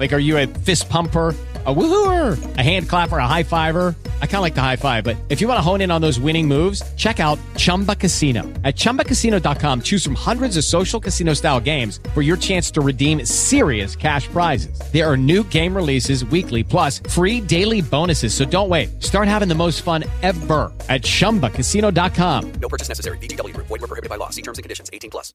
Like, are you a fist pumper? A woohooer, a hand clapper, a high fiver. I kind of like the high five, but if you want to hone in on those winning moves, check out Chumba Casino. At ChumbaCasino.com, choose from hundreds of social casino style games for your chance to redeem serious cash prizes. There are new game releases weekly, plus free daily bonuses. So don't wait. Start having the most fun ever at ChumbaCasino.com. No purchase necessary. Group. Void were prohibited by law. See terms and conditions. 18 plus.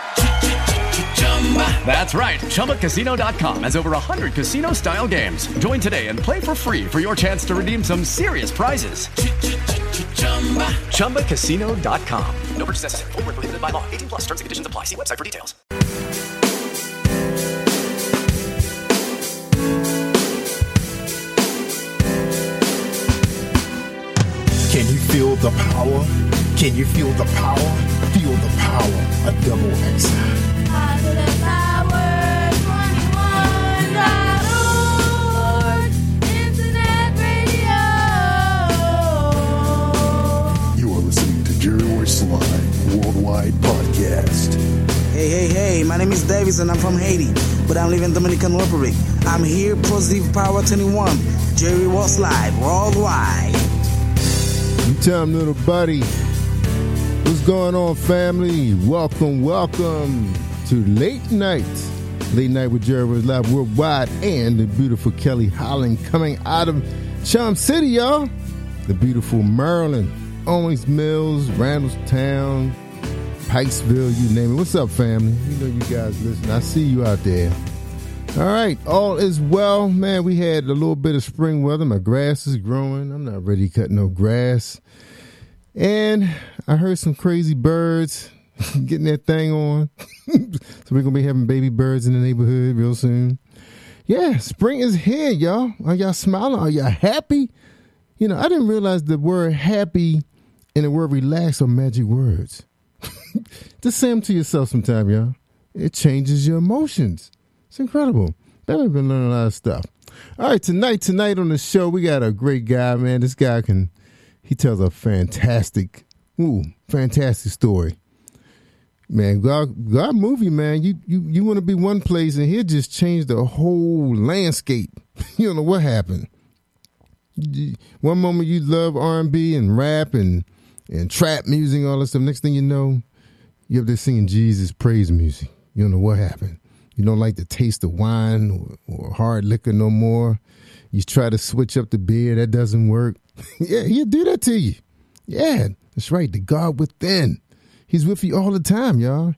That's right. ChumbaCasino.com has over 100 casino style games. Join today and play for free for your chance to redeem some serious prizes. ChumbaCasino.com. No purchase necessary. Void were prohibited by law. 18 plus terms and conditions apply. See website for details. Can you feel the power? Can you feel the power? Feel the power of double X. You are listening to Jerry Royce Live Worldwide Podcast. Hey, hey, hey, my name is Davis and I'm from Haiti, but I'm living in Dominican Republic. I'm here, Positive Power 21, Jerry Royce live worldwide. You tell him, little buddy. What's going on, family? Welcome, welcome to Late Night. Late Night with Jerry Royce live worldwide and the beautiful Kelly Holland coming out of Charm City, y'all. The beautiful Maryland, Owings Mills, Randallstown, Pikesville, you name it. What's up, family? You know you guys listen. I see you out there. All right, all is well, man. We had a little bit of spring weather. My grass is growing. I'm not ready to cut no grass. And I heard some crazy birds getting that thing on. so we're gonna be having baby birds in the neighborhood real soon. Yeah, spring is here, y'all. Are y'all smiling? Are y'all happy? You know, I didn't realize the word happy and the word relax are magic words. Just say them to yourself sometime, y'all. It changes your emotions. It's incredible. Baby been learning a lot of stuff. All right, tonight, tonight on the show, we got a great guy, man. This guy can he tells a fantastic, ooh, fantastic story. Man, God, God movie, man. You you you want to be one place and he'll just change the whole landscape. you don't know what happened. One moment you love R and B and rap and and trap music, and all that stuff. Next thing you know, you're up there singing Jesus praise music. You don't know what happened. You don't like the taste of wine or, or hard liquor no more. You try to switch up the beer, that doesn't work. yeah, he'll do that to you. Yeah, that's right. The God within. He's with you all the time, y'all.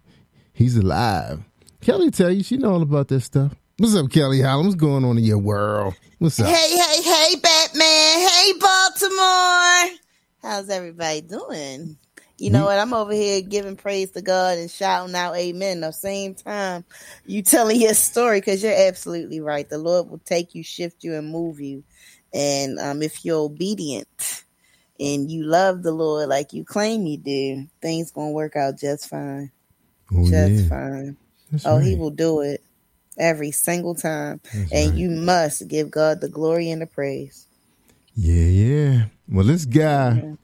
He's alive. Kelly tell you, she know all about this stuff. What's up, Kelly Holland? What's going on in your world? What's up? Hey, hey, hey, Batman. Hey, Baltimore. How's everybody doing? You know what? I'm over here giving praise to God and shouting out amen the same time you telling your story because you're absolutely right. The Lord will take you, shift you, and move you. And um, if you're obedient and you love the Lord like you claim you do, things going to work out just fine. Oh, just yeah. fine. That's oh, he will do it every single time. That's and right. you must give God the glory and the praise. Yeah, yeah. Well, this guy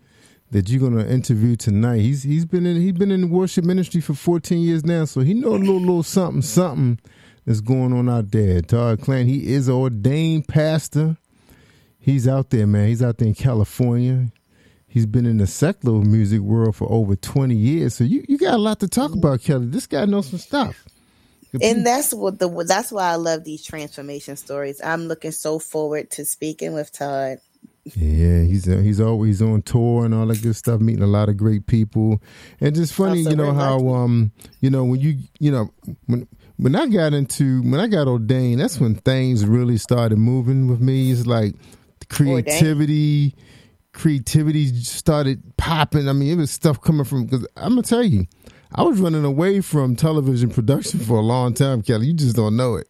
that you're gonna interview tonight, he's he's been in he's been in the worship ministry for 14 years now, so he know a little little something something that's going on out there. Todd Clan, he is an ordained pastor. He's out there, man. He's out there in California. He's been in the secular music world for over 20 years. So you, you got a lot to talk about, Kelly. This guy knows some stuff. And that's what the that's why I love these transformation stories. I'm looking so forward to speaking with Todd. Yeah, he's uh, he's always on tour and all that good stuff, meeting a lot of great people. And just funny, Also you know how um you know when you you know when when I got into when I got ordained, that's when things really started moving with me. It's like creativity, creativity started popping. I mean, it was stuff coming from because I'm gonna tell you, I was running away from television production for a long time, Kelly. You just don't know it.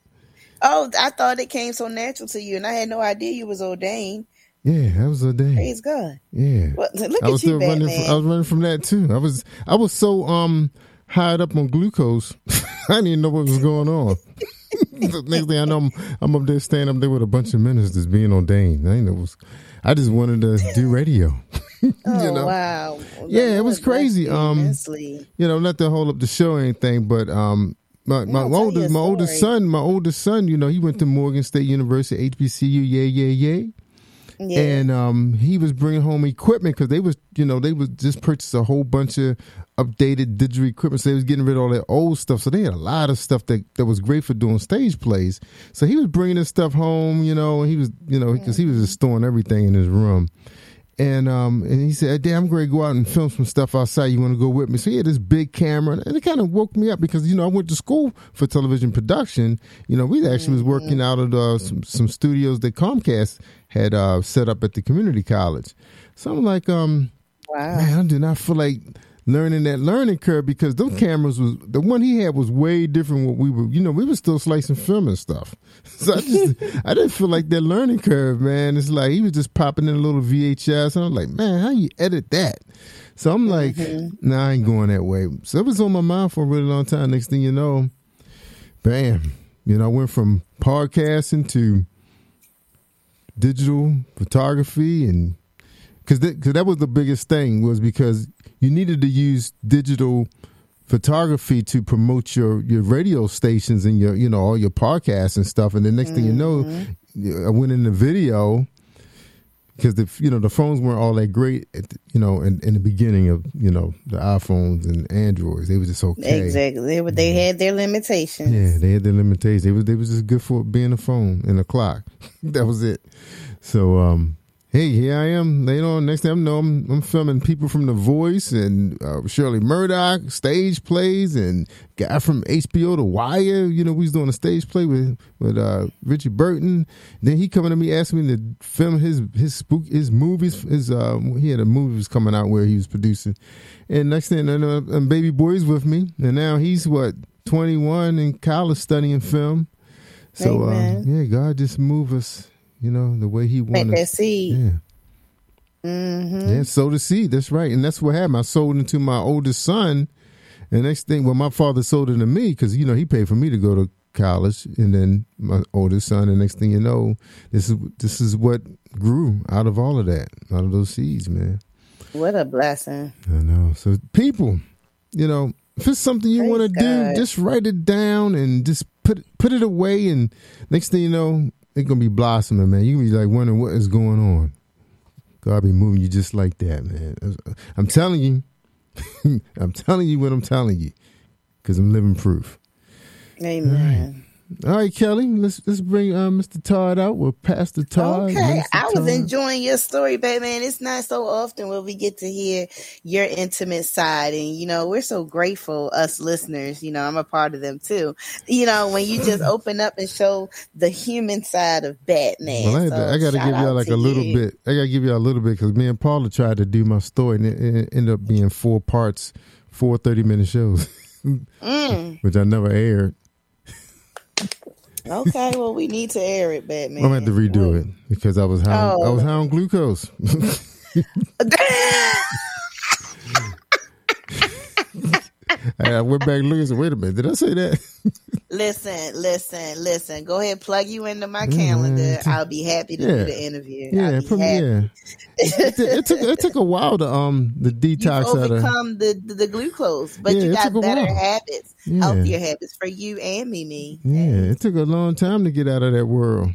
Oh, I thought it came so natural to you, and I had no idea you was ordained. Yeah, that was ordained. Praise God. Yeah. Well, look I was at you, still running. From, I was running from that too. I was. I was so um high up on glucose. I didn't even know what was going on. the next thing I know, I'm, I'm up there standing up there with a bunch of ministers being ordained. I didn't know was. I just wanted to do radio. you Oh know? wow! Well, Yeah, it was crazy. Um, immensely. you know, not to hold up the show or anything, but um, my my oldest my oldest son, my oldest son, you know, he went to Morgan State University, HBCU, yeah, yeah, yeah. Yeah. And um, he was bringing home equipment because they was, you know, they was just purchased a whole bunch of updated digital equipment. So they was getting rid of all that old stuff. So they had a lot of stuff that, that was great for doing stage plays. So he was bringing this stuff home, you know, and he was, you know, because he was just storing everything in his room. And um and he said, "Damn, I'm going to go out and film some stuff outside. You want to go with me?" So he had this big camera, and it kind of woke me up because you know I went to school for television production. You know, we actually was working out of uh, some, some studios that Comcast had uh, set up at the community college. So I'm like, um, Wow. man, I do not feel like learning that learning curve because those cameras was the one he had was way different. What we were, you know, we were still slicing film and stuff. So I just, I didn't feel like that learning curve, man. It's like he was just popping in a little VHS, and I'm like, man, how you edit that? So I'm like, nah, I ain't going that way. So it was on my mind for a really long time. Next thing you know, bam, you know, I went from podcasting to digital photography and because that, 'cause that was the biggest thing was because you needed to use digital photography to promote your your radio stations and your you know all your podcasts and stuff. And the next thing you know mm-hmm. I went in the video because the you know the phones weren't all that great at the, you know in, in the beginning of you know the iPhones and Androids they were just okay Exactly. They, were- they had their limitations. yeah, they had their limitations. They was they was just good for being a phone and a clock. that was it. So um, hey, here I am. You know, next thing I know, I'm I'm filming people from The Voice and uh, Shirley Murdock stage plays and guy from HBO The Wire. You know, we was doing a stage play with with uh, Richard Burton. Then he coming to me asking me to film his his spook his movies. His uh, he had a movie was coming out where he was producing. And next thing I know, and baby boy's with me, and now he's what 21 in college studying film. So uh, yeah, God just move us, you know, the way He wants. that seed. Yeah. Mm-hmm. Yeah, sow the seed. That's right, and that's what happened. I sold into my oldest son, and next thing, well, my father sold into me because you know he paid for me to go to college, and then my oldest son. And next thing you know, this is this is what grew out of all of that, out of those seeds, man. What a blessing. I know. So people, you know, if it's something you want to do, just write it down and just put put it away. And next thing you know, it's gonna be blossoming, man. You can be like wondering what is going on. God be moving you just like that, man. Uh, I'm telling you, I'm telling you what I'm telling you, because I'm living proof. Amen. All right, Kelly, let's let's bring uh, Mr. Todd out with Pastor Todd. Okay, Minister I was Todd. enjoying your story, baby. Man, it's not so often where we get to hear your intimate side, and you know we're so grateful, us listeners. You know, I'm a part of them too. You know, when you just open up and show the human side of Batman. Well, I, So, to, I got to give y'all like a little you. bit. I got to give y'all a little bit because me and Paula tried to do my story and it, it ended up being four parts, four 30 minute shows, Mm. which I never aired. Okay, well, we need to air it, Batman. I'm going to have to redo it because I was high, I Oh. was high on glucose. I went back and looked and said, wait a minute, did I say that? listen, listen, listen. Go ahead, plug you into my calendar. I'll be happy to Yeah. do the interview. yeah, I'll be from, happy. yeah. It, took- it took it took a while to um the detox out of overcome the, the the glucose, but Yeah, you got better while. habits, Yeah. healthier habits for you and Mimi. yeah. It took a long time to get out of that world.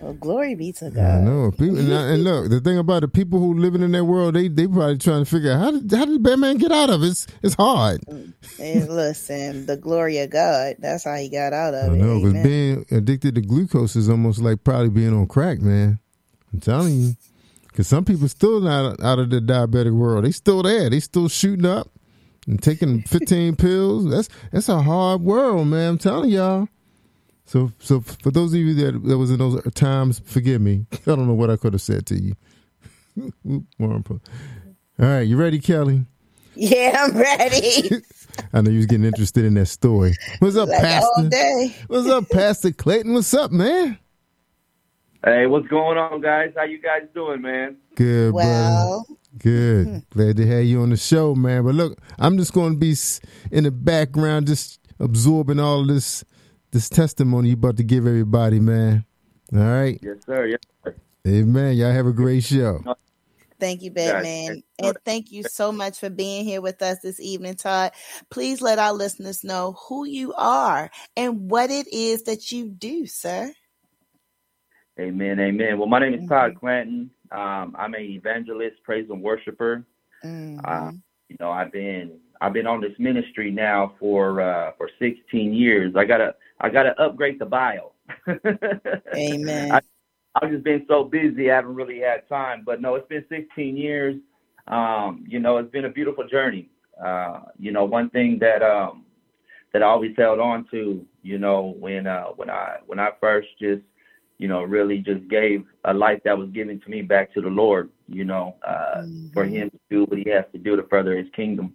Well, glory be to God. I know. People, and, and look, the thing about the people who living in that world, they they probably trying to figure out how did how did Batman get out of it? It's it's hard. Mm, and listen, the glory of God. That's how he got out of I it. know because Amen. being addicted to glucose is almost like probably being on crack, man. I'm telling you, because some people still not out of the diabetic world. They still there. They still shooting up and taking 15 pills. That's that's a hard world, man. I'm telling y'all. So so for those of you that that was in those times, forgive me. I don't know what I could have said to you. More important. All right, you ready, Kelly? Yeah, I'm ready. I know you was getting interested in that story. What's up, like all Pastor? day. What's up, Pastor Clayton? What's up, man? Hey, what's going on, guys? How you guys doing, man? Good, Well, brother. Good. Hmm. Glad to have you on the show, man. But look, I'm just going to be in the background, just absorbing all of this this testimony you're about to give everybody, man. All right. Yes, sir. Yes, sir. Amen. Y'all have a great show. Thank you, Yes, Batman. And thank you so much for being here with us this evening, Todd. Please let our listeners know who you are and what it is that you do, sir. Amen. Amen. Well, my name is Todd Mhm. Clanton. Um, I'm an evangelist, praise and worshiper. Mhm. Uh, you know, I've been I've been on this ministry now for uh, for 16 years. I gotta I gotta upgrade the bio. Amen. I, I've just been so busy, I haven't really had time. But no, it's been 16 years. Um, you know, it's been a beautiful journey. Uh, you know, one thing that um, that I always held on to, you know, when uh, when I when I first just, you know, really just gave a life that was given to me back to the Lord, you know, uh, for Him to do what He has to do to further His kingdom,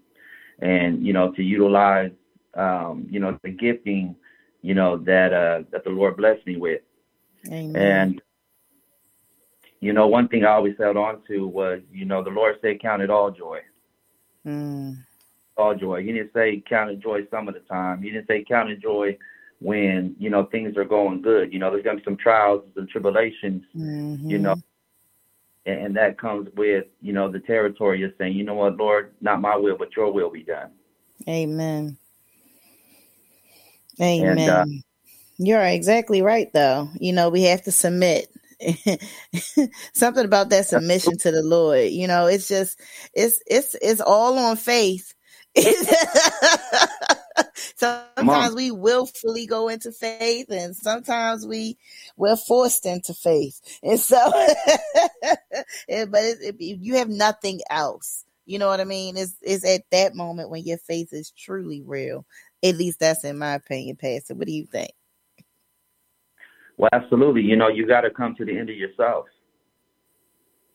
and you know, to utilize, um, you know, the gifting, you know, that uh, that the Lord blessed me with. Amen. And you know, one thing I always held on to was, you know, the Lord said, "Count it all joy, Mm. all joy." He didn't say count it joy some of the time. He didn't say count it joy when you know things are going good. You know, there's gonna be some trials and tribulations. Mhm. You know, and, and that comes with you know the territory of saying, you know what, Lord, not my will, but Your will be done. Amen. And, Amen. uh, You're exactly right, though. You know, we have to submit. Something about that submission to the Lord. You know, it's just it's it's it's all on faith. sometimes we willfully go into faith, and sometimes we we're forced into faith. And so, but it, it, you have nothing else. You know what I mean? It's it's at that moment when your faith is truly real. At least that's in my opinion, Pastor. What do you think? Well, absolutely. You know, you got to come to the end of yourself.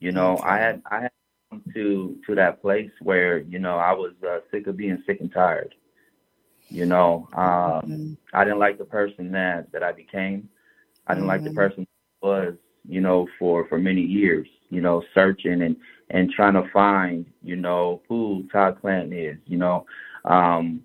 You know, I had I had come to to that place where you know I was uh, sick of being sick and tired. You know, um, I didn't like the person that that I became. I didn't like the Mhm. person I was. You know, for for many years. You know, searching and and trying to find you know who Todd Clanton is. You know, um,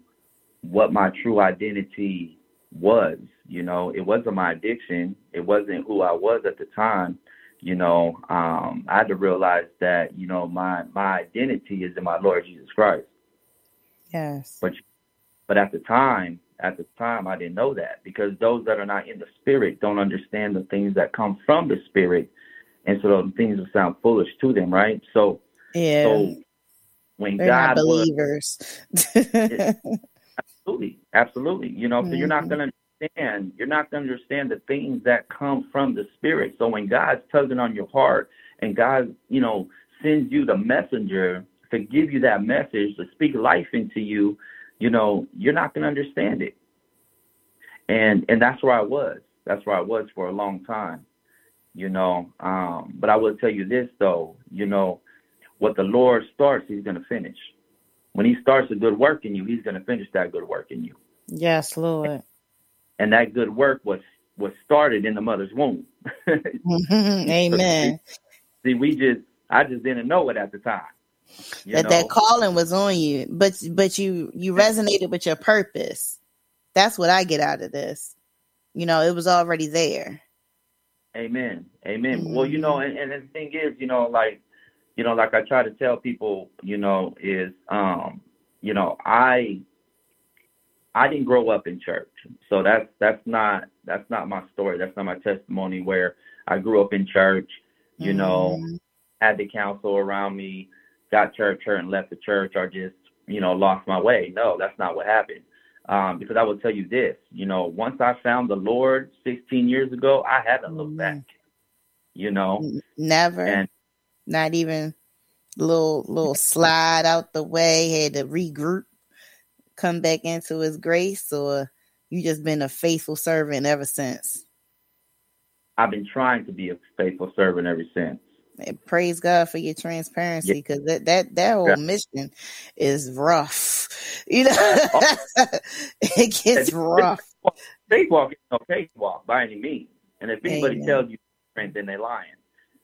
what my true identity was. You know, it wasn't my addiction. It wasn't who I was at the time. You know, um, I had to realize that you know my my identity is in my Lord Jesus Christ. Yes. But but at the time, at the time, I didn't know that because those that are not in the Spirit don't understand the things that come from the Spirit, and so those things will sound foolish to them, right? So Yeah. so when They're not God was believers. Absolutely, absolutely. You know, so you're not Mhm. going to understand. You're not going to understand the things that come from the Spirit. So when God's tugging on your heart, and God, you know, sends you the messenger to give you that message to speak life into you, you know, you're not going to understand it. And and that's where I was. That's where I was for a long time. You know, um, but I will tell you this though. You know, what the Lord starts, He's going to finish when he starts a good work in you, he's going to finish that good work in you. yes, Lord. And that good work was was started in the mother's womb. Mm-hmm. Amen. See, we just I just didn't know it at the time. You that know? that calling was on you, but but you you resonated with your purpose. That's what I get out of this. You know, it was already there. Amen. Amen. Well, you know, mm-hmm. and, and the thing is, you know, like, you know, like I try to tell people, you know, is, um, you know, I, I didn't grow up in church, so that's that's not that's not my story. That's not my testimony. Where I grew up in church, you know, had the counsel around me, got church hurt and left the church, or just you know lost my way. No, that's not what happened. Um, because I will tell you this, you know, once I found the Lord 16 years ago, I haven't looked back. You know, Never. and Not even little little slide out the way, had to regroup, come back into his grace, or you just been a faithful servant ever since. I've been trying to be a faithful servant ever since. And praise God for your transparency because that, that that whole Yeah. mission is rough. You know, it gets rough. Cakewalk is no cakewalk by any means. And if anybody Amen. tells you different, then they're lying.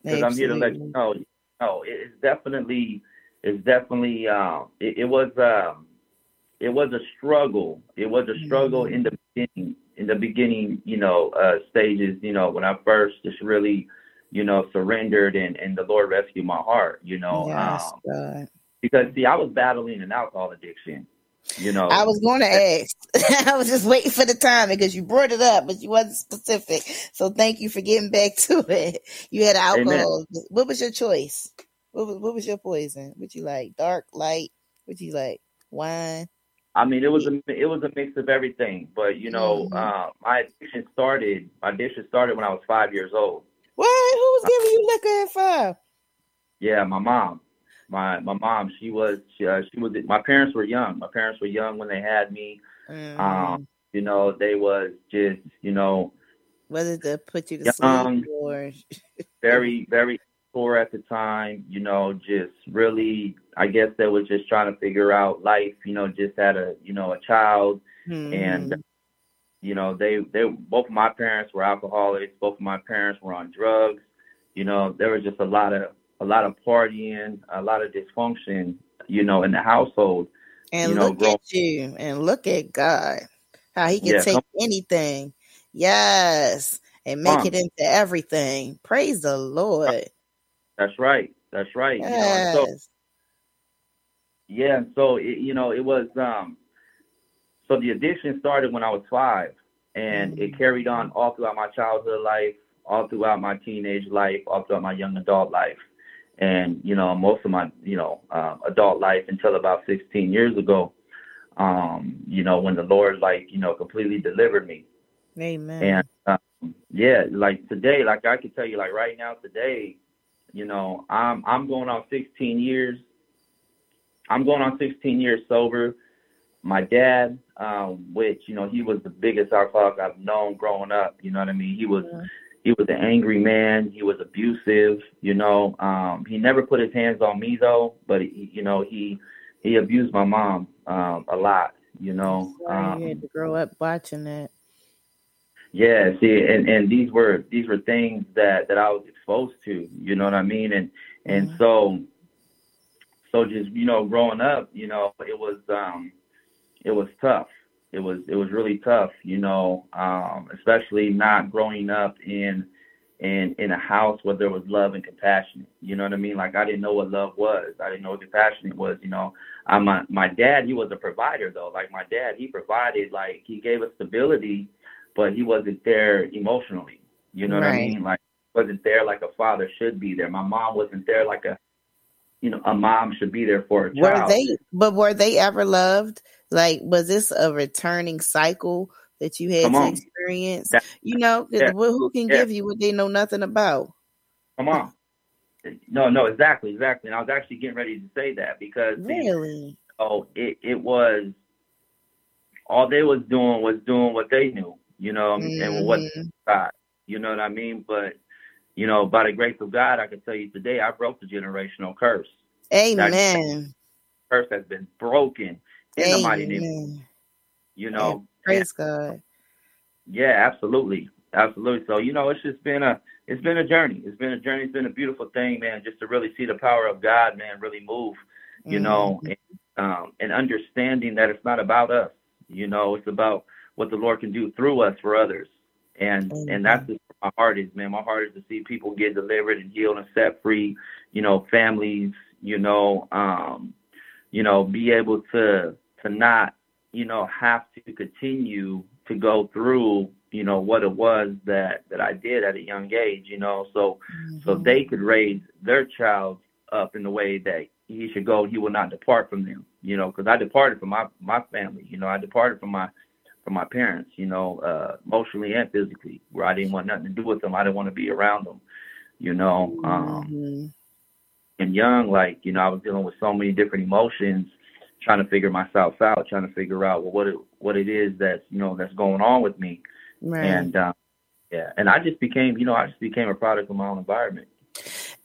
Because I'm here to let you know no, it's definitely, it's definitely, um, it, it was, um, it was a struggle. It was a struggle in the beginning, in the beginning, you know, uh, stages. You know, when I first just really, you know, surrendered and and the Lord rescued my heart. You know, Yes, um, because see, I was battling an alcohol addiction. You know, I was going to ask. I was just waiting for the time because you brought it up, but you wasn't specific. So thank you for getting back to it. You had alcohol. What was your choice? What was, what was your poison? What you like? Dark, light? What you like? Wine? I mean, it was a it was a mix of everything. But you know, Mhm. uh, my addiction started. My addiction started when I was five years old. What? Who was giving you liquor at five? Yeah, my mom. My my mom. She was she, uh, she was. My parents were young. My parents were young when they had me. Mhm. Um, you know, they was just you know whether to put you to young, sleep or? very very poor at the time. You know, just really. I guess they was just trying to figure out life. You know, just had a you know a child and Mhm. you know they they both of my parents were alcoholics both of my parents were on drugs you know there was just a lot of a lot of partying a lot of dysfunction you know in the household And you know look grow, at you, and look at God, how He can Yeah, take come- anything, yes, and make it into everything. Praise the Lord. that's right that's right you know so Yes. yeah so it, you know it was um so the addiction started when i was five and it carried on all throughout my childhood life all throughout my teenage life all throughout my young adult life and you know most of my you know um, adult life until about 16 years ago um you know when the lord like you know completely delivered me. Amen. and um, yeah like today like i can tell you like right now today you know i'm i'm going on 16 years. I'm going on 16 years sober. My dad um which you know he was the biggest alcoholic i've known growing up you know what i mean? He was he was an angry man he was abusive you know um he never put his hands on me though but he, you know he he abused my mom um a lot you know um, you had to grow up watching that. yeah, see, and and these were these were things that that I was exposed to. You know what I mean? And and so so just you know growing up, you know, it was um it was tough. It was it was really tough. You know, um, especially not growing up in in in a house where there was love and compassion. You know what I mean? Like I didn't know what love was. I didn't know what compassion was. You know, I my my dad he was a provider though. Like my dad he provided like he gave us stability but he wasn't there emotionally. You know what I mean? Like wasn't there like a father should be there. My mom wasn't there like a you know, a mom should be there for a child. Were they? But were they ever loved? Like, was this a returning cycle that you had Come to on. experience? That- you know, yeah. who can Yeah. give you what they know nothing about? Come on. No, no, exactly, exactly. And I was actually getting ready to say that because Really? oh, it, it was all they was doing was doing what they knew, you know, and what Mhm. God, you know what I mean? But you know, by the grace of God, I can tell you today, I broke the generational curse. Amen. Curse has been broken in the mighty name. Amen. You know, Praise God. Yeah, absolutely, absolutely. So you know, it's just been a it's been a journey. It's been a journey. It's been a beautiful thing, man. Just to really see the power of God, man, really move. You know, and, um, and understanding that it's not about us. You know, it's about what the Lord can do through us for others. And and that's just my heart is, man. My heart is to see people get delivered and healed and set free. You know, families. You know, um, you know, be able to to not you know have to continue to go through you know what it was that that I did at a young age you know? So so they could raise their child up in the way that he should go. He will not depart from them you know? Because I departed from my my family you know? I departed from my from my parents you know uh emotionally and physically where I didn't want nothing to do with them. I didn't want to be around them you know? Um Mhm. And young, like, you know, I was dealing with so many different emotions, trying to figure myself out, trying to figure out well, what it what it is that's you know that's going on with me. Right. And um, yeah, and I just became, you know, I just became a product of my own environment.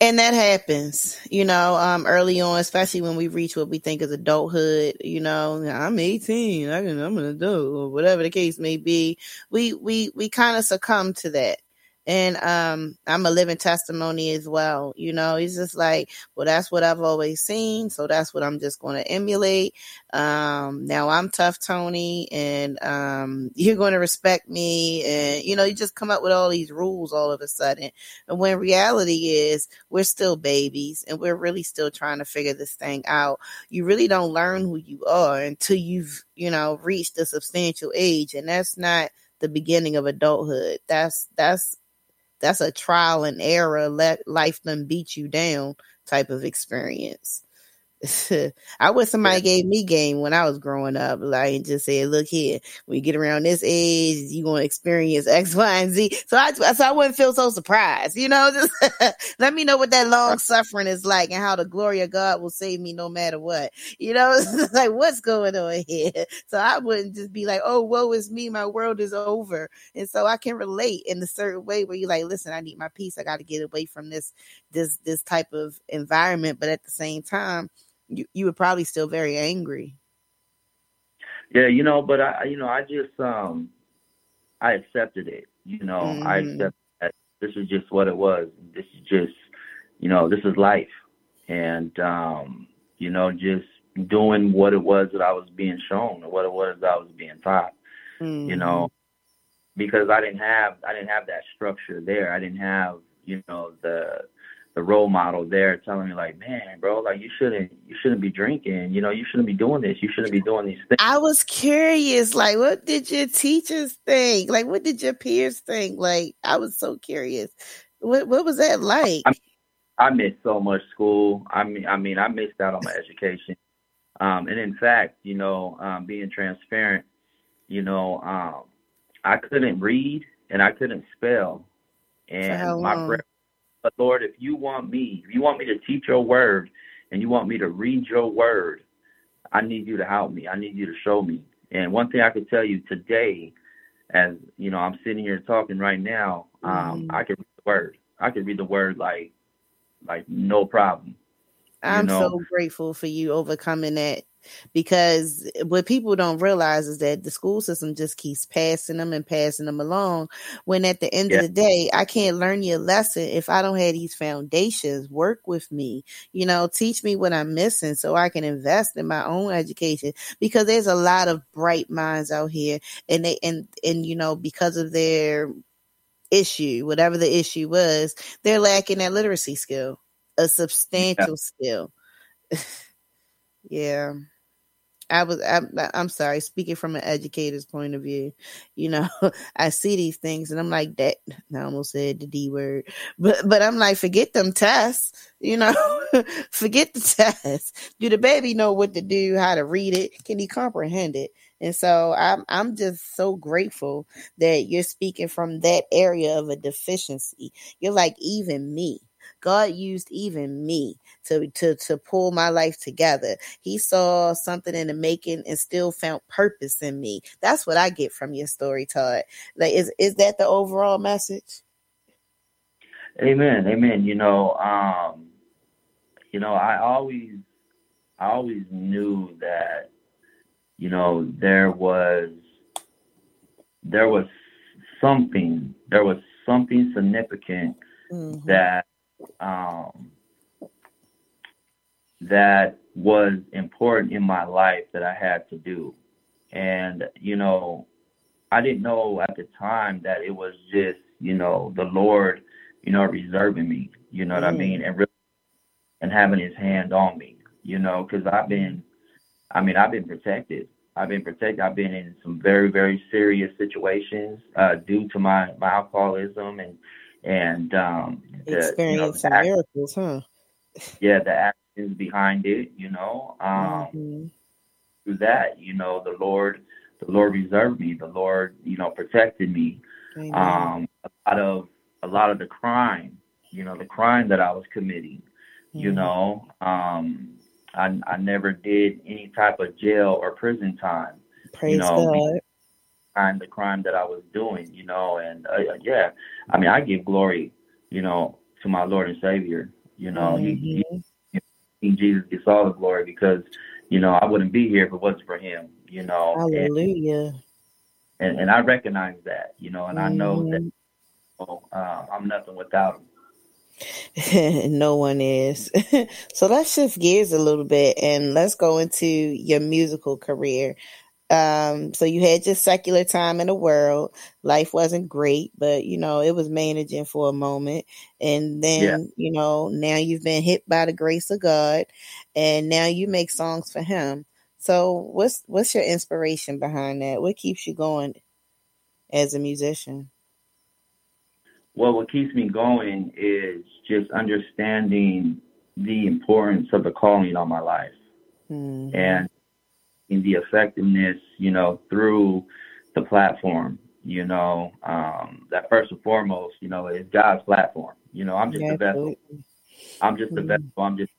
And that happens, you know, um, early on, especially when we reach what we think is adulthood. You know, I'm 18, I can, I'm an adult, or whatever the case may be. We we we kind of succumb to that, and um i'm a living testimony as well you know he's just like well that's what i've always seen so that's what i'm just going to emulate. Um now i'm tough tony and um you're going to respect me and you know you just come up with all these rules all of a sudden. And when reality is we're still babies and we're really still trying to figure this thing out. You really don't learn who you are until you've you know reached a substantial age and that's not the beginning of adulthood. That's that's that's a trial and error let life them beat you down type of experience I wish somebody gave me game when I was growing up, like and just said, "Look here, when you get around this age, you gonna experience X, Y, and Z." So I, so I wouldn't feel so surprised, you know. Just let me know what that long suffering is like, and how the glory of God will save me no matter what. You know, like what's going on here. So I wouldn't just be like, "Oh, woe is me, my world is over," and so I can relate in a certain way where you're like, "Listen, I need my peace. I got to get away from this, this, this type of environment," but at the same time you, you were probably still very angry. Yeah, you know, but I, you know, I just, um, I accepted it. You know, mm. I accept that this is just what it was. This is just, you know, this is life, and um, you know, just doing what it was that I was being shown, or what it was that I was being taught. Mm. You know, because I didn't have, I didn't have that structure there. I didn't have, you know, the the role model there telling me like, man, bro, like you shouldn't you shouldn't be drinking, you know, you shouldn't be doing this, you shouldn't be doing these things. I was curious, like what did your teachers think? Like what did your peers think? Like I was so curious. What what was that like? I, I missed so much school. I mean I mean I missed out on my education. Um and in fact, you know, um being transparent, you know, um I couldn't read and I couldn't spell. And my breath but Lord, if you want me, if you want me to teach your word and you want me to read your word, I need you to help me. I need you to show me. And one thing I could tell you today, as you know, I'm sitting here talking right now, um, mm. I can read the word. I can read the word like like no problem. I'm know? so grateful for you overcoming that because what people don't realize is that the school system just keeps passing them and passing them along. When at the end yeah. of the day i can't learn your lesson if i don't have these foundations work with me. You know teach me what i'm missing so i can invest in my own education. Because there's a lot of bright minds out here and they and and you know because of their issue whatever the issue was they're lacking that literacy skill a substantial yeah. skill. Yeah I was I'm, I'm sorry speaking from an educator's point of view you know I see these things and I'm like that I almost said the D word but but I'm like forget them tests you know forget the tests. Do the baby know what to do how to read it? Can he comprehend it? And so I'm I'm just so grateful that you're speaking from that area of a deficiency. You're like even me God used even me to to to pull my life together. He saw something in the making and still found purpose in me. That's what I get from your story, Todd. Like is is that the overall message? Amen. Amen. You know, um, you know, I always I always knew that, you know, there was there was something, there was something significant mm-hmm. that um, that was important in my life that I had to do. And, you know, I didn't know at the time that it was just, you know, the Lord, you know, reserving me, you know what mm. I mean? And really, and having his hand on me, you know, cause I've been, I mean, I've been protected. I've been protected. I've been in some very, very serious situations, uh, due to my, my alcoholism and, and um, the, experience you know, miracles, huh? Yeah, the actions behind it, you know. Um, mm-hmm. Through that, you know, the Lord, the Lord reserved me. The Lord, you know, protected me. Um, a lot of a lot of the crime, you know, the crime that I was committing, mm-hmm. you know, um, I, I never did any type of jail or prison time. Praise you know, Crime, the crime that I was doing, you know, and uh, yeah, I mean, I give glory, you know, to my Lord and Savior, you know, mm-hmm. he, he, he, Jesus gets all the glory because, you know, I wouldn't be here if it wasn't for him, you know. Hallelujah. And, and, and I recognize that, you know, and mm-hmm. I know that uh, I'm nothing without him. no one is. so let's shift gears a little bit and let's go into your musical career. Um, so you had your secular time in the world. Life wasn't great, but you know, it was managing for a moment. And then, Yeah. you know, now you've been hit by the grace of God and now you make songs for him. So what's what's your inspiration behind that? What keeps you going as a musician? Well, what keeps me going is just understanding the importance of the calling on my life Mhm. and the effectiveness, you know, through the platform. You know, um, that first and foremost, you know, is God's platform. You know, I'm just the vessel. Absolutely. I'm just a Mhm. vessel. I'm just.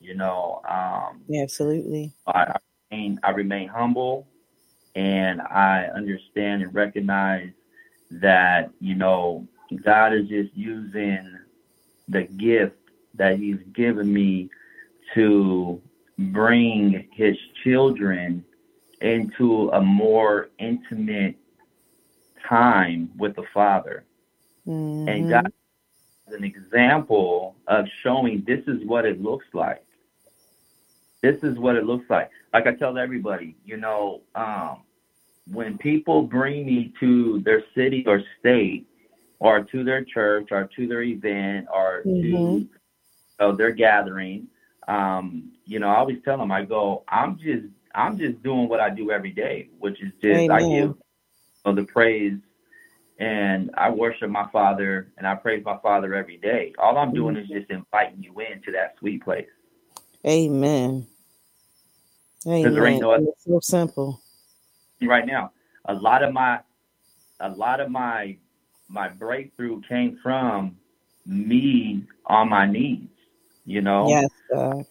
You know, um, yeah, Absolutely. I, I remain I remain humble, and I understand and recognize that you know God is just using the gift that He's given me to bring His children into a more intimate time with the Father, and Mhm. God is an example of showing this is what it looks like this is what it looks like. Like I tell everybody, you know, um, when people bring me to their city or state, or to their church, or to their event, or to Mhm. uh, their gathering, um, you know, I always tell them, I go, I'm just, I'm just doing what I do every day, which is just I give you the praise. And I worship my Father and I praise my Father every day. All I'm doing is just inviting you into that sweet place. Amen. Because there ain't Amen. no other It's so simple. right now. A lot of my a lot of my my breakthrough came from me on my knees. You know, Yes, God.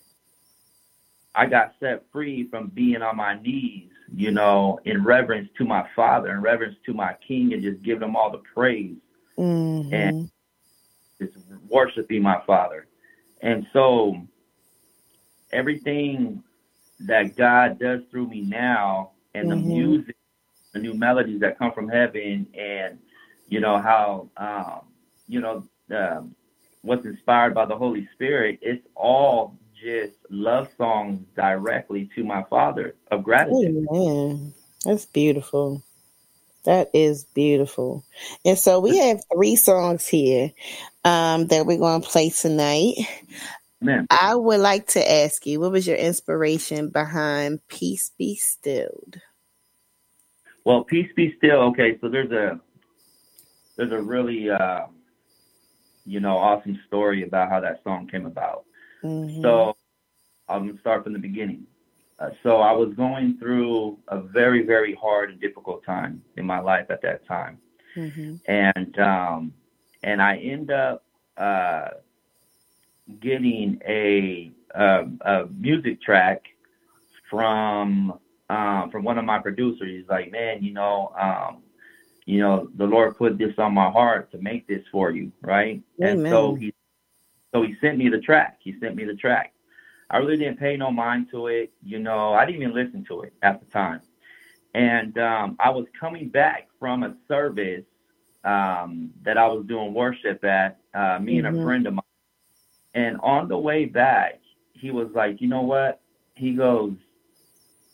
I got set free from being on my knees, you know, in reverence to my Father, in reverence to my King, and just giving him all the praise, Mhm. and just worshiping my Father. And so, everything that God does through me now, and the Mhm. music, the new melodies that come from heaven, and you know how, um, you know, um, what's inspired by the Holy Spirit, it's all just love songs directly to my Father of gratitude. Amen. That's beautiful. That is beautiful. And so we have three songs here um, that we're going to play tonight. Amen. I would like to ask you, what was your inspiration behind Peace Be Stilled? Well, peace be still. Okay, so there's a there's a really uh, you know awesome story about how that song came about. Mhm. So I'm gonna start from the beginning. Uh, so I was going through a very very hard and difficult time in my life at that time, Mhm. and um, and I end up uh, getting a, a a music track from um, from one of my producers. He's like, man, you know, um, you know, the Lord put this on my heart to make this for you, right? And so he so he sent me the track. He sent me the track. I really didn't pay no mind to it. You know, I didn't even listen to it at the time. And um, I was coming back from a service um, that I was doing worship at, uh, me and a Mhm. friend of mine. And on the way back, he was like, you know what? He goes,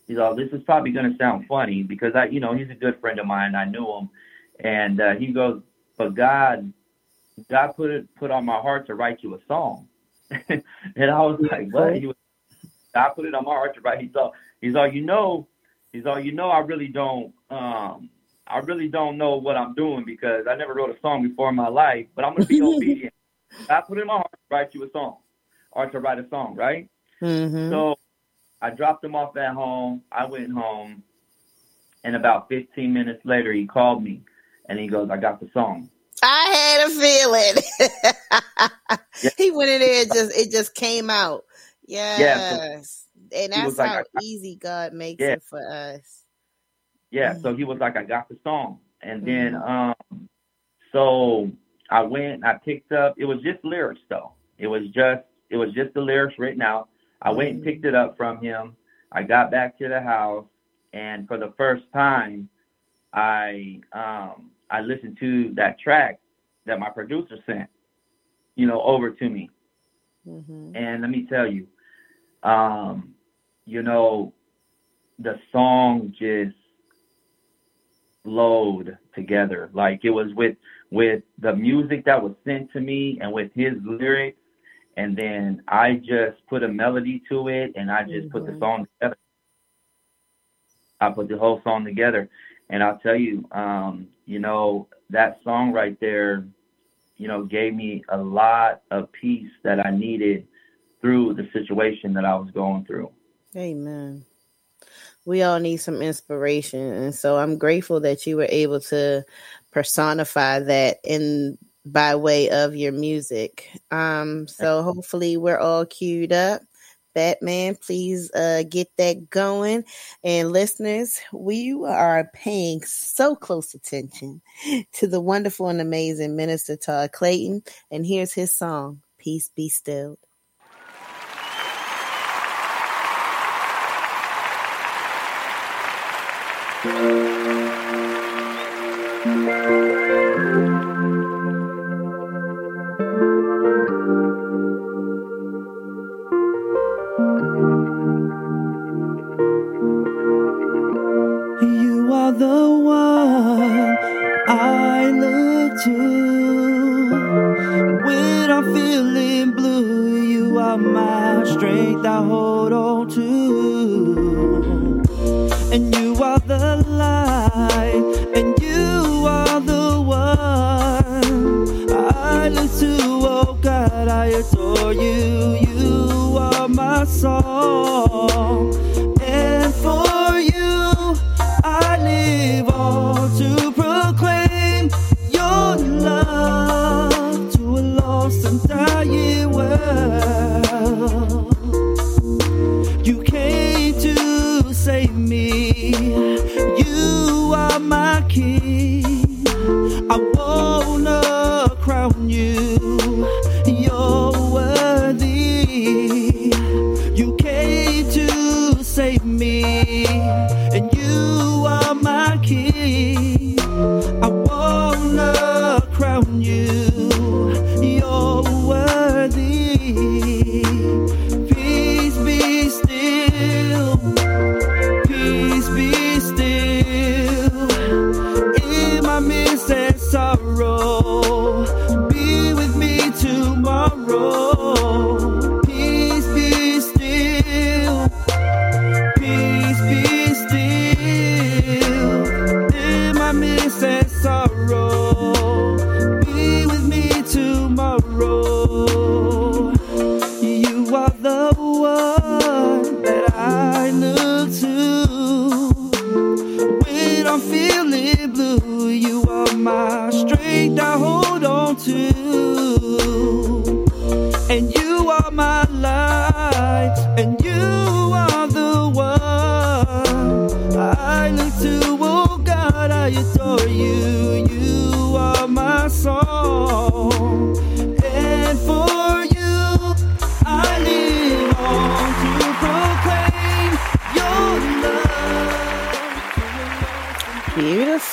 he's all, this is probably going to sound funny because I, you know, he's a good friend of mine. I knew him. And uh, he goes, but God, God put it, put on my heart to write you a song. and I was like, what? He was, God put it on my heart to write. He's all, he's all, you know, he's all, you know, I really don't, um, I really don't know what I'm doing because I never wrote a song before in my life, but I'm going to be obedient. God put it in my heart to write you a song or to write a song, right? Mhm. So I dropped him off at home. I went home. And about 15 minutes later, he called me and he goes, I got the song. I had a feeling. he went in there and just it just came out. Yes. Yeah, and that's like, how I- easy God makes Yeah. it for us. Yeah, so he was like, I got the song. And then, um, so I went, I picked up, it was just lyrics though. It was just, it was just the lyrics written out. I went and picked it up from him. I got back to the house and for the first time, I, um, I listened to that track that my producer sent, you know, over to me. Mm-hmm. And let me tell you, um, you know, the song just flowed together. Like it was with with the music that was sent to me and with his lyrics, and then I just put a melody to it and I just put the Mhm. song together. I put the whole song together. And I'll tell you, um, you know, that song right there, you know, gave me a lot of peace that I needed through the situation that I was going through. Amen. We all need some inspiration. And so I'm grateful that you were able to personify that in by way of your music. Um, so hopefully we're all queued up. Batman, please uh, get that going. And listeners, we are paying so close attention to the wonderful and amazing Minister Todd Clayton. And here's his song, Peace Be Still. and you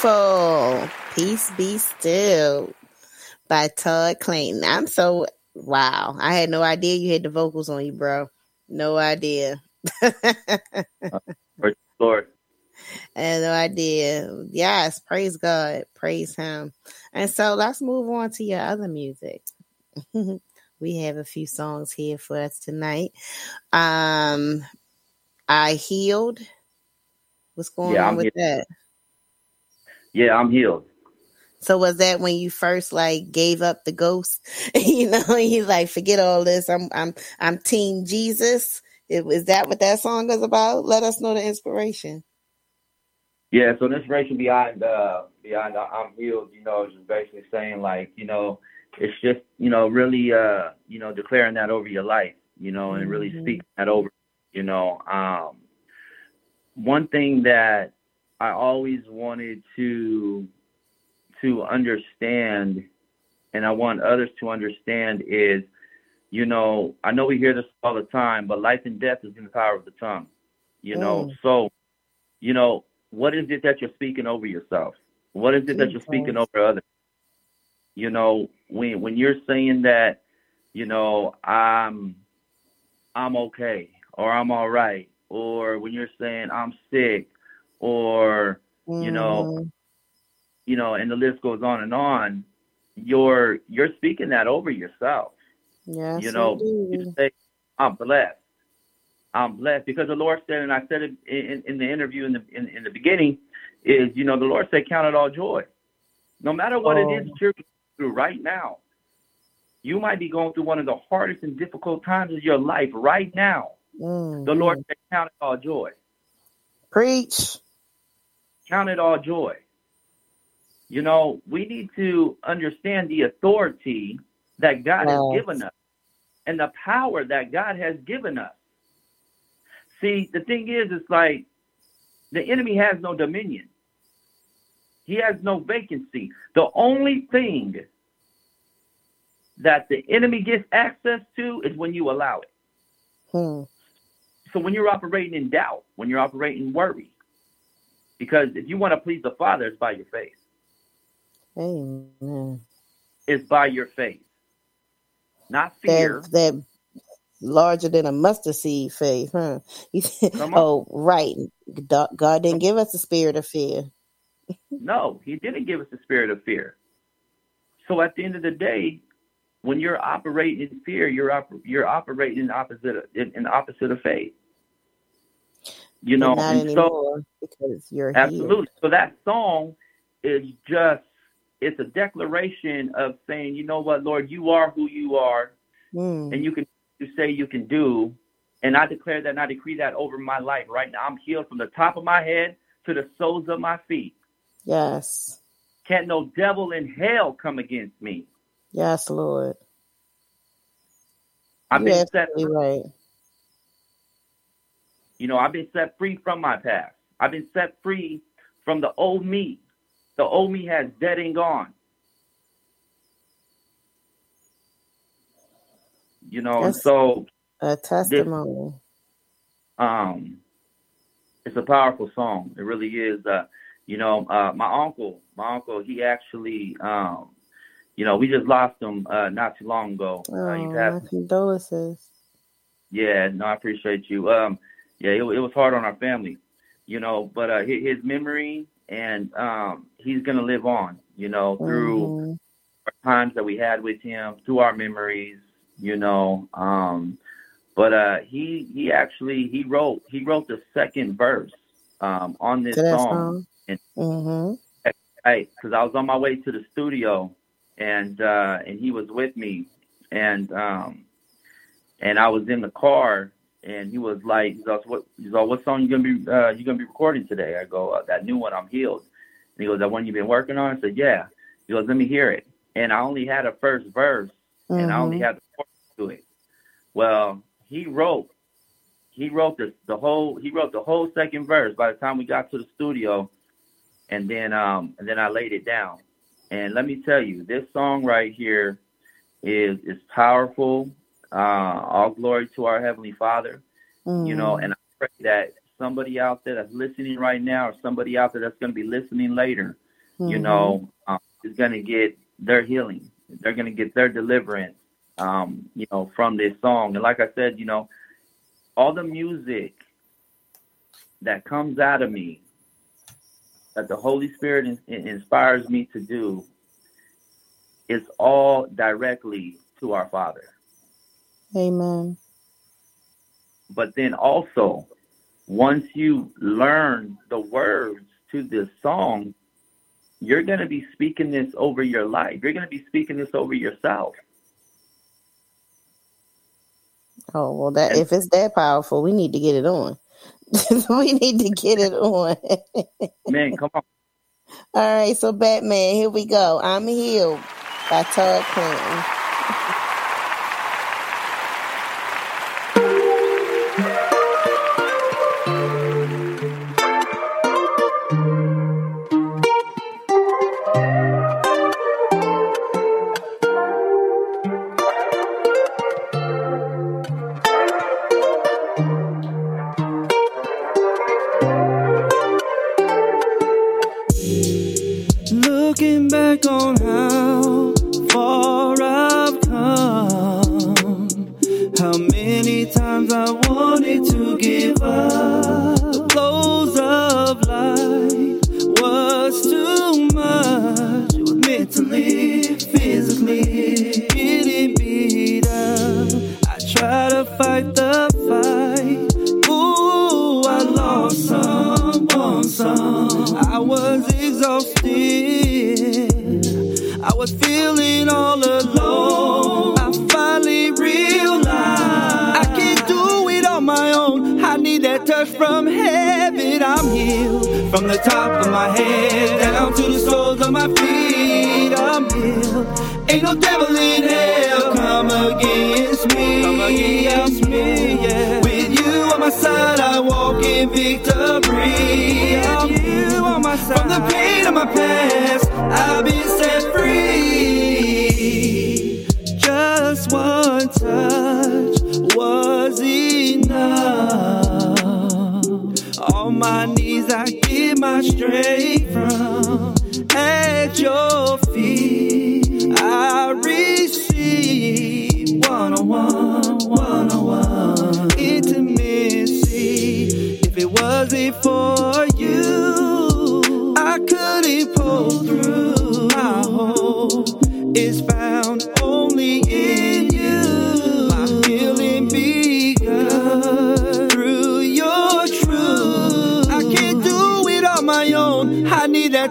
Beautiful. Peace be still by Todd Clayton. I'm so wow. I had no idea you had the vocals on you, bro. No idea. Lord. I had no idea. Yes, praise God. Praise him. And so let's move on to your other music. we have a few songs here for us tonight. Um I healed. What's going Yeah, on I'm with that? Yeah, I'm healed. So was that when you first like gave up the ghost? you know, you like forget all this. I'm I'm I'm Team Jesus. It, is that what that song is about? Let us know the inspiration. Yeah, so the inspiration behind uh behind uh, I'm healed, you know, is just basically saying like, you know, it's just, you know, really uh, you know, declaring that over your life, you know, and really Mhm. speaking that over, you know. Um one thing that I always wanted to to understand and I want others to understand is, you know, I know we hear this all the time, but life and death is in the power of the tongue. You know, Mm. so you know, what is it that you're speaking over yourself? What is it that you're speaking over others? you know, when when you're saying that, you know, I'm I'm okay or I'm all right, or when you're saying I'm sick, or you know, Mhm. you know, and the list goes on and on. You're you're speaking that over yourself. Yes, you know, indeed. you say, I'm blessed. I'm blessed because the Lord said, and I said it in, in the interview in the in, in the beginning, is you know the Lord said, count it all joy, no matter what Oh. it is that you're through right now. You might be going through one of the hardest and difficult times of your life right now. Mm, The Lord mm. said, count it all joy. Preach. Count it all joy. You know, we need to understand the authority that God has given us and the power that God has given us. See, the thing is, it's like the enemy has no dominion. He has no vacancy. The only thing that the enemy gets access to is when you allow it. Hmm. So when you're operating in doubt, when you're operating in worry, because if you want to please the Father, it's by your faith. Amen. It's by your faith, not fear. That that larger than a mustard seed faith, huh? Oh, right. God God didn't give us the spirit of fear. No, He didn't give us the spirit of fear. So at the end of the day, when you're operating in fear, you're op- you're operating in opposite of, in, in opposite of faith. You know, not and so because you're Absolutely. So that song is just it's a declaration of saying, you know what, Lord, you are who you are. Mm. and you can you say you can do. And I declare that and I decree that over my life right now. I'm healed from the top of my head to the soles of my feet. Yes. Can't no devil in hell come against me. Yes, Lord. I've been set right. You know, I've been set free from my past. I've been set free from the old me. The old me has dead and gone. You know, That's so a testimony. um it's a powerful song. It really is. Uh, you know, uh my uncle, my uncle, he actually um you know, we just lost him uh not too long ago. Uh, Oh, he my condolences. Yeah, no, I appreciate you. Um, yeah, it, it was hard on our family, you know, but uh, his, his memory and um, he's gonna live on, you know, through Mhm. our times that we had with him, through our memories, you know. Um, but uh, he he actually he wrote he wrote the second verse um, on this song, song. and Mm-hmm. Hey, because I was on my way to the studio, and uh, and he was with me, and um, and I was in the car, and he was like, he's like, what, he's like, what song you gonna be uh, you gonna be recording today? I go, uh, that new one, I'm healed. And he goes, that one you've been working on? I said, yeah. He goes, let me hear it. And I only had a first verse, and I only Mhm. had the chorus to it. Well, he wrote, he wrote the the whole, he wrote the whole second verse. By the time we got to the studio, and then um and then I laid it down. And let me tell you, this song right here is is powerful. Uh, all glory to our heavenly Father. You know, Mhm. and I pray that somebody out there that's listening right now, or somebody out there that's going to be listening later, you Mhm. know, um, is going to get their healing. They're going to get their deliverance, um, you know, from this song. And like I said, you know, all the music that comes out of me, that the Holy Spirit in, in- inspires me to do, is all directly to our Father. Amen. But then also, once you learn the words to this song, you're going to be speaking this over your life. You're going to be speaking this over yourself. Oh well, that if it's that powerful, we need to get it on. we need to get it on. Man, come on. All right, so Batman, here we go. I'm healed by Todd Clinton.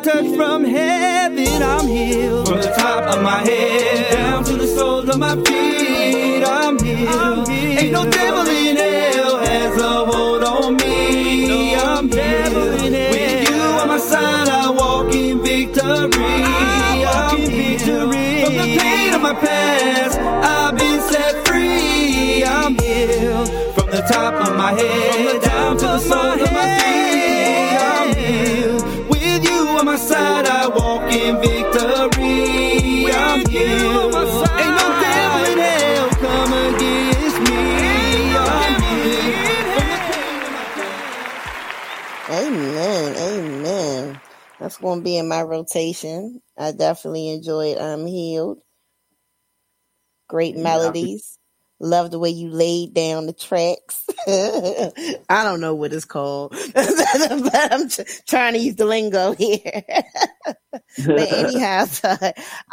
touch from heaven. I'm healed from the top of my head down to the soles of my feet. I'm healed. Ain't no past, I've been set free. I'm healed. From the top of my head down to the soles of my feet. I'm healed. With you on my side, I walk in victory. I'm healed. Ain't no devil in hell come against me. I'm Amen. Amen. That's going to be in my rotation. I definitely enjoyed I'm Healed. Great Yeah. melodies. Love the way you laid down the tracks. I don't know what it's called, but I'm tr- trying to use the lingo here. but anyhow,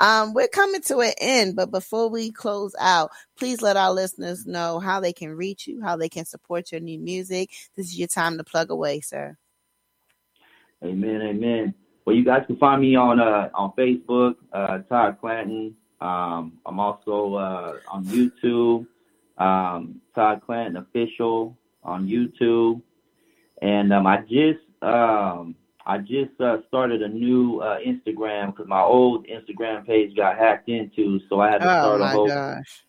um, we're coming to an end. But before we close out, please let our listeners know how they can reach you, how they can support your new music. This is your time to plug away, sir. Amen, amen. Well, you guys can find me on uh, on Facebook, uh, Todd Clanton. Um, I'm also uh, on YouTube, um, Todd Clanton Official on YouTube, and um, I just um, I just uh, started a new uh, Instagram because my old Instagram page got hacked into, so I had to Oh start a my whole. gosh.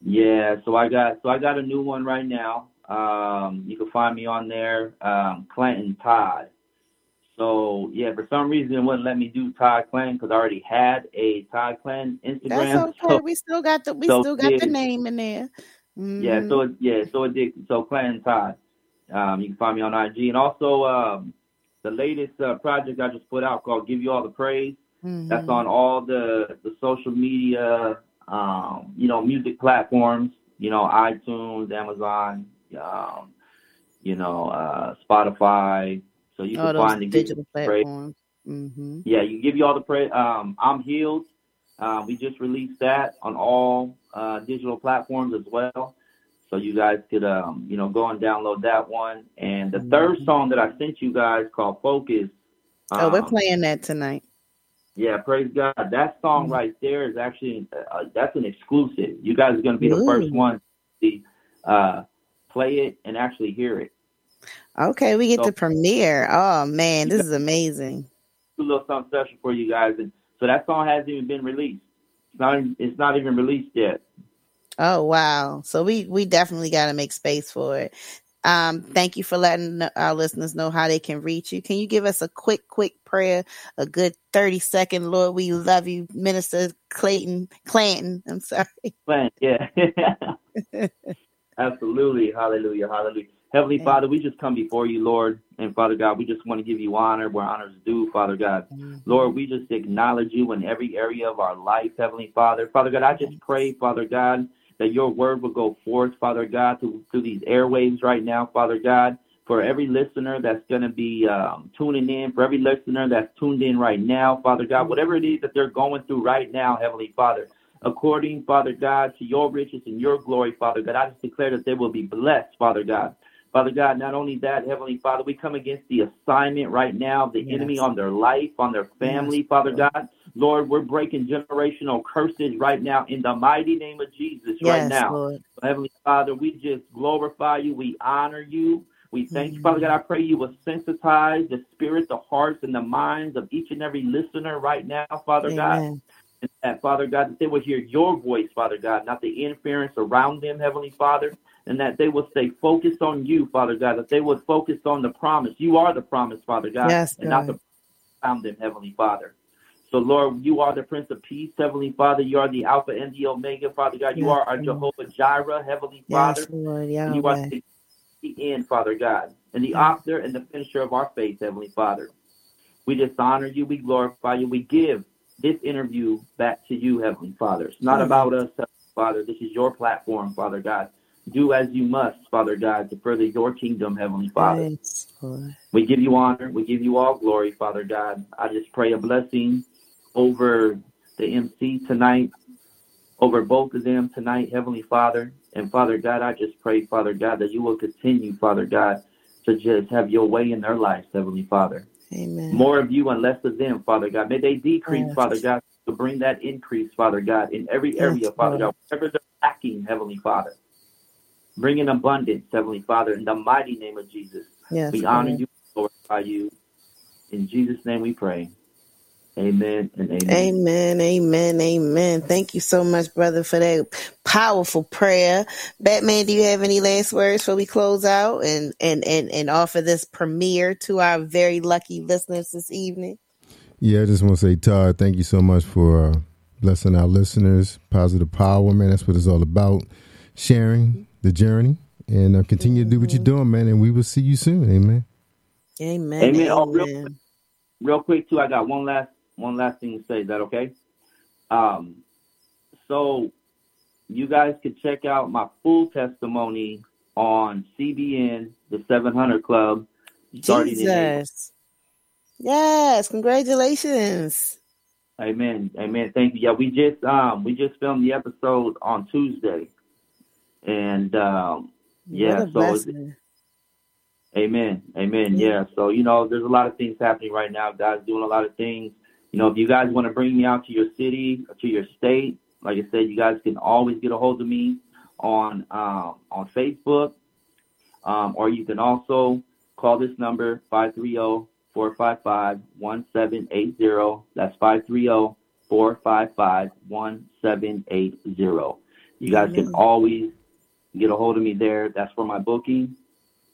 Yeah, so I got so I got a new one right now. Um, you can find me on there, um, Clanton Todd. So yeah, for some reason it wouldn't let me do Todd Clanton because I already had a Todd Clanton That's okay. So we still got the we so still got the name in there. yeah, Mhm. so it, yeah, so it did. So Clanton Todd. Um, you can find me on IG and also um, the latest uh, project I just put out called "Give You All the Praise." That's Mhm. on all the the social media, um, you know, music platforms. You know, iTunes, Amazon, um, you know, uh, Spotify. So you All can those find the Give digital All the Praise. platforms. hmm Yeah, you give you all the praise. Um, I'm healed. Uh, we just released that on all uh, digital platforms as well. So you guys could, um, you know, go and download that one. And the third song that I sent you guys called Focus. Oh, we're Um, playing that tonight. yeah, praise God. That song right there is actually uh, that's an exclusive. You guys are going to be the first Ooh. one to uh, play it and actually hear it. Okay, we get So to premiere. Oh man, this is amazing. a little something special for you guys. And so that song hasn't even been released. It's not. even- It's not even released yet. Oh wow. So we we definitely got to make space for it. Um, thank you for letting our listeners know how they can reach you. Can you give us a quick, quick prayer, a good 30 second, Lord, we love you, Minister Clayton Clanton. I'm sorry. Plan, yeah. Absolutely. Hallelujah. Hallelujah. Heavenly Father, we just come before you, Lord. And Father God, we just want to give you honor where honor is due, Father God. Lord, we just acknowledge you in every area of our life, Heavenly Father. Father God, I just pray, Father God, that your word will go forth, Father God, through, through these airwaves right now, Father God. For every listener that's going to be um, tuning in, for every listener that's tuned in right now, Father God, whatever it is that they're going through right now, Heavenly Father, according, Father God, to your riches and your glory, Father God, I just declare that they will be blessed, Father God. Father God, not only that, Heavenly Father, we come against the assignment right now of the Yes. enemy on their life, on their family, Father God. Lord, we're breaking generational curses right now in the mighty name of Jesus right now. Lord. Heavenly Father, we just glorify you. We honor you. We thank you, Father God. I mm-hmm. pray you will sensitize the spirit, the hearts, and the minds of each and every listener right now, Father God. Amen. And that, Father God, that they will hear your voice, Father God, not the interference around them, Heavenly Father, and that they will stay focused on you, Father God, that they will focus on the promise. You are the promise, Father God, Yes, and not the around them, Heavenly Father. So, Lord, you are the Prince of Peace, Heavenly Father. You are the Alpha and the Omega, Father God. You Yes, are our Jehovah Jireh, Heavenly Father. Yes, Lord. And you are the the end, Father God, and the author and the finisher of our faith, Heavenly Father. We just honor you, we glorify you, we give this interview back to you, Heavenly Father. It's not about us, Heavenly Father. This is your platform, Father God. Do as you must, Father God, to further your kingdom, Heavenly Father. Yes, We give you honor. We give you all glory, Father God. I just pray a blessing over the MC tonight, over both of them tonight, Heavenly Father. And Father God, I just pray, Father God, that you will continue, Father God, to just have your way in their lives, Heavenly Father. Amen. More of you and less of them, Father God. May they decrease, Yes. Father God, to bring that increase, Father God, in every area, Yes, Father Lord. God, whatever they're lacking, Heavenly Father. Bring in abundance, Heavenly Father, in the mighty name of Jesus. Yes, we honor Lord. you, glorify you. In Jesus' name we pray. Amen and amen. Amen, amen, amen. Thank you so much, brother, for that powerful prayer. Batman, do you have any last words before we close out and and and, and offer this premiere to our very lucky listeners this evening? Yeah, I just want to say, Todd, thank you so much for uh, blessing our listeners. Positive power, man. That's what it's all about. Sharing the journey and uh, continue to do what you're doing, man. And we will see you soon. Amen. Amen. Amen. Oh, real quick, real quick too, I got one last one last thing to say. Is that okay? Um, so you guys could check out my full testimony on CBN, the 700 Club, starting in Jesus. Yes, congratulations. Amen. Amen. Thank you. Yeah, we just um we just filmed the episode on Tuesday, and um yeah, so. Amen. Amen. Yeah. So, you know, there's a lot of things happening right now. God's doing a lot of things. You know, if you guys want to bring me out to your city or to your state, like I said, you guys can always get a hold of me on um, on Facebook. Um, or you can also call this number 530-455-1780. That's 530-455-1780. You guys can always get a hold of me there. That's for my booking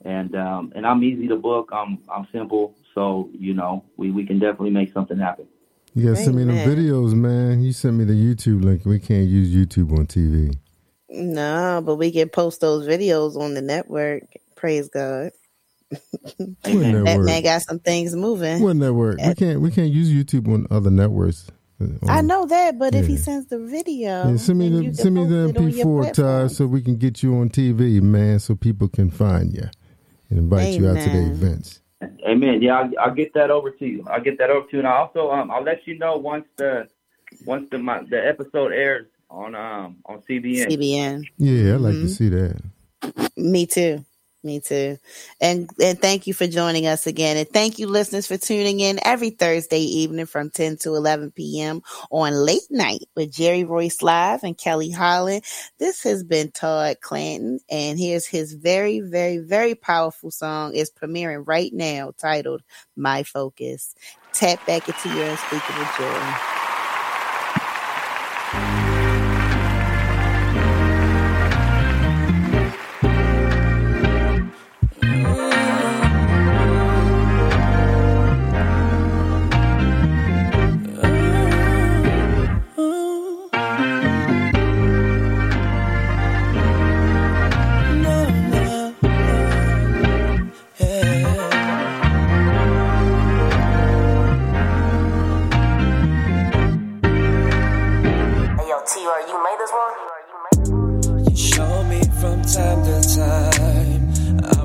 and um, and I'm easy to book. I'm I'm simple, so you know we, we can definitely make something happen. You gotta send me the videos, man. You sent me the YouTube link. We can't use YouTube on TV. No, but we can post those videos on the network. Praise God. Wouldn't that That man got some things moving. Wouldn't that? We can't. We can't use YouTube on other networks. I know that, but if he sends the video, Yeah, send me the send me the it on MP4, platform. Todd, so we can get you on TV, man, so people can find you and invite you out to the events. Amen. Yeah, I'll, I'll get that over to you. I'll get that over to you, and I also um I'll let you know once the once the my, the episode airs on um on CBN. CBN. Yeah, I'd like Mhm. to see that. Me too. Me too. And and thank you for joining us again. And thank you, listeners, for tuning in every Thursday evening from 10 to 11 p.m. on Late Night with Jerry Royce Live and Kelly Holland. This has been Todd Clanton, and here's his very, very, very powerful song. is premiering right now titled My Focus. Tap back into your unspeakable joy.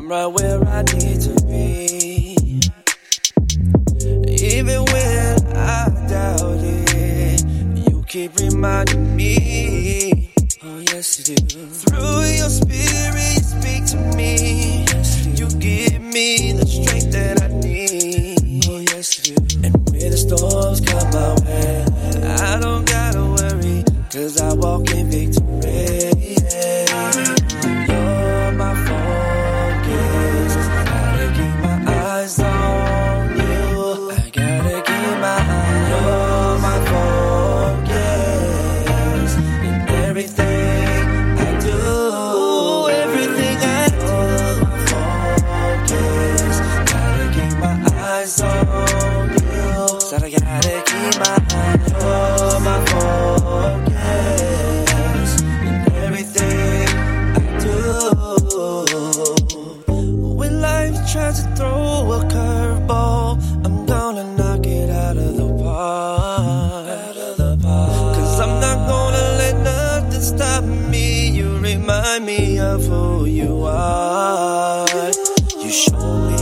Right where I need to be. Even when I doubt it, you keep reminding me. Oh, yes, you do. Through your spirit, you speak to me. Yes, you, you give me the strength that I need. Oh, yes, you do. And when the storms come my way, I don't gotta worry, cause I walk in victory. remind me of who you are. You show me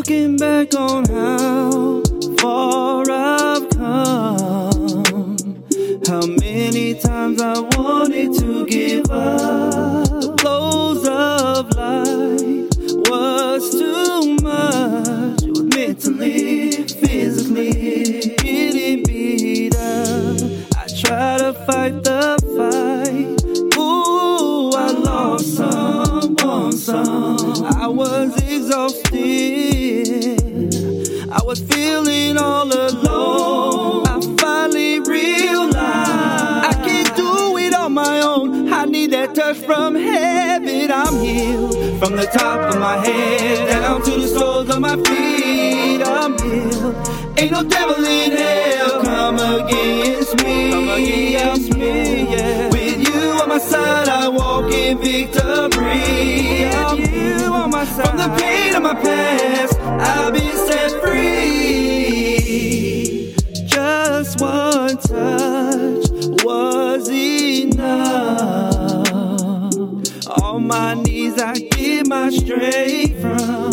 looking back on how far I've come, how many times I wanted to give up. From the top of my head down to the soles of my feet, I'm healed. Ain't no devil in hell come against me. Come against me yeah. With you on my side, I walk in victory. I'm you on my side. From the pain of my past, I've been set free. straight from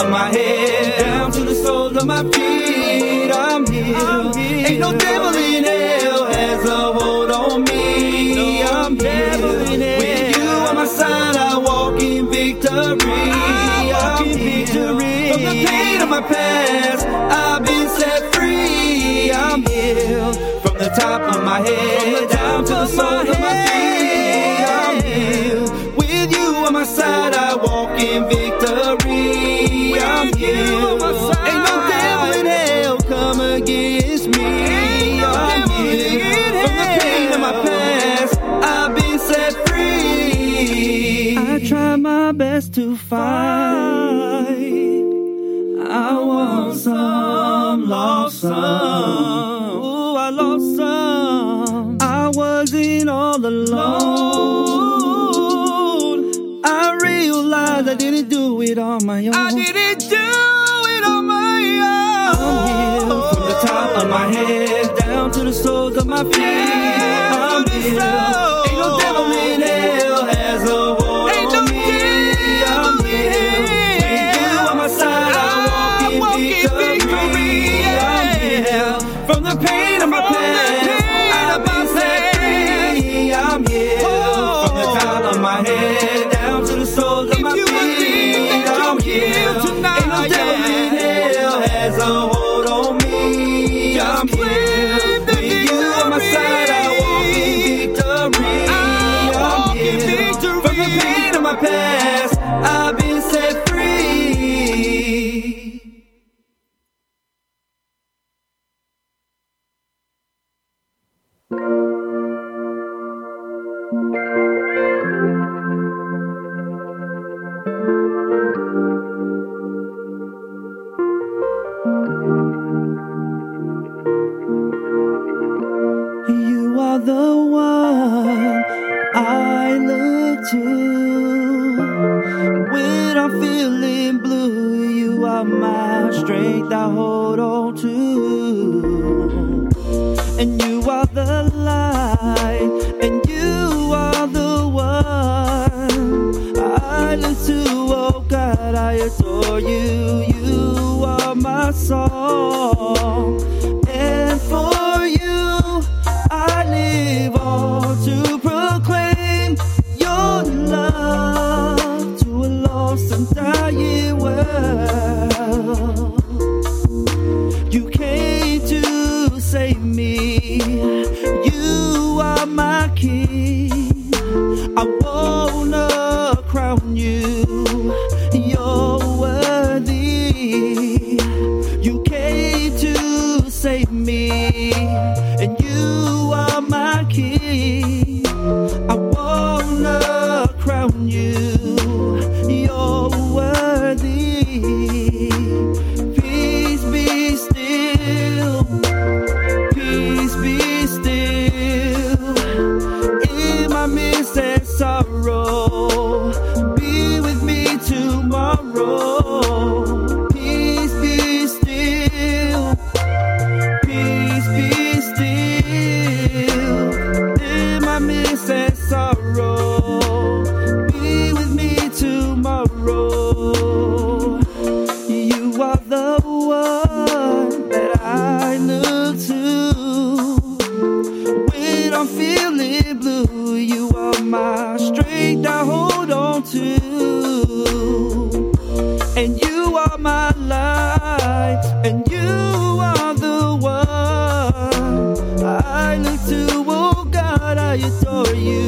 of my head down to the soles of my feet. I'm healed. Ain't no devil in hell has a hold on me. No I'm healed. With you on my side, I walk in victory. I walk I'm in victory. From the pain of my past, I've been set free. I'm healed. From the top of my head down to the soles of my fight. I want some, lost some. ooh I lost some. I wasn't all alone. I realized I didn't do it on my own. I didn't do it on my own. I'm here from the top of my head down to the soles of my feet. I'm here. one I look to when I'm feeling blue. You are my strength I hold on to, and you. you, adore you.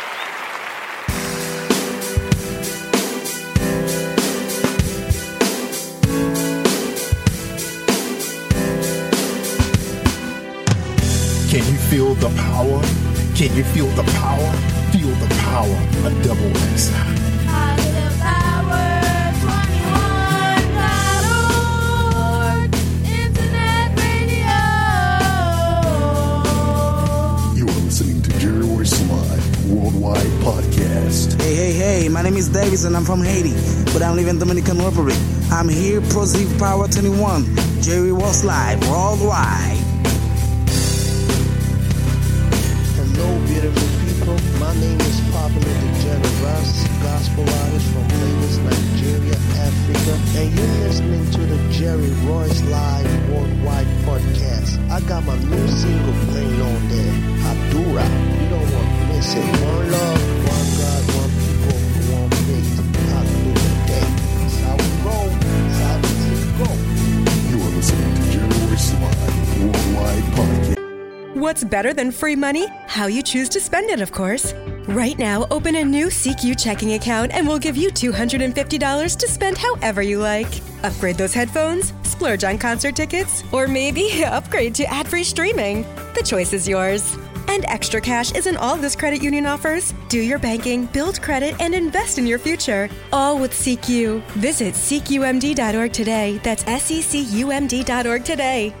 power? Can you feel the power? Feel the power of double XI. You are listening to Jerry Royce Live Worldwide Podcast. Hey, hey, hey, my name is Davis and I'm from Haiti, but I live in Dominican Republic. I'm here, Positive Power 21. Jerry was live worldwide. Jerry Royce Live Worldwide Podcast. I got my new single playing on there. You don't want to miss it. One love, one God, one people, one faith. That's how we roll. That's how we go. You are listening to Jerry Royce Live Worldwide Podcast. What's better than free money? How you choose to spend it, of course. Right now, open a new SECU checking account and we'll give you $250 to spend however you like. Upgrade those headphones, splurge on concert tickets, or maybe upgrade to ad free streaming. The choice is yours. And extra cash isn't all this credit union offers. Do your banking, build credit, and invest in your future. All with SECU. Visit SECUMD.org today. That's S E C U M D.org today.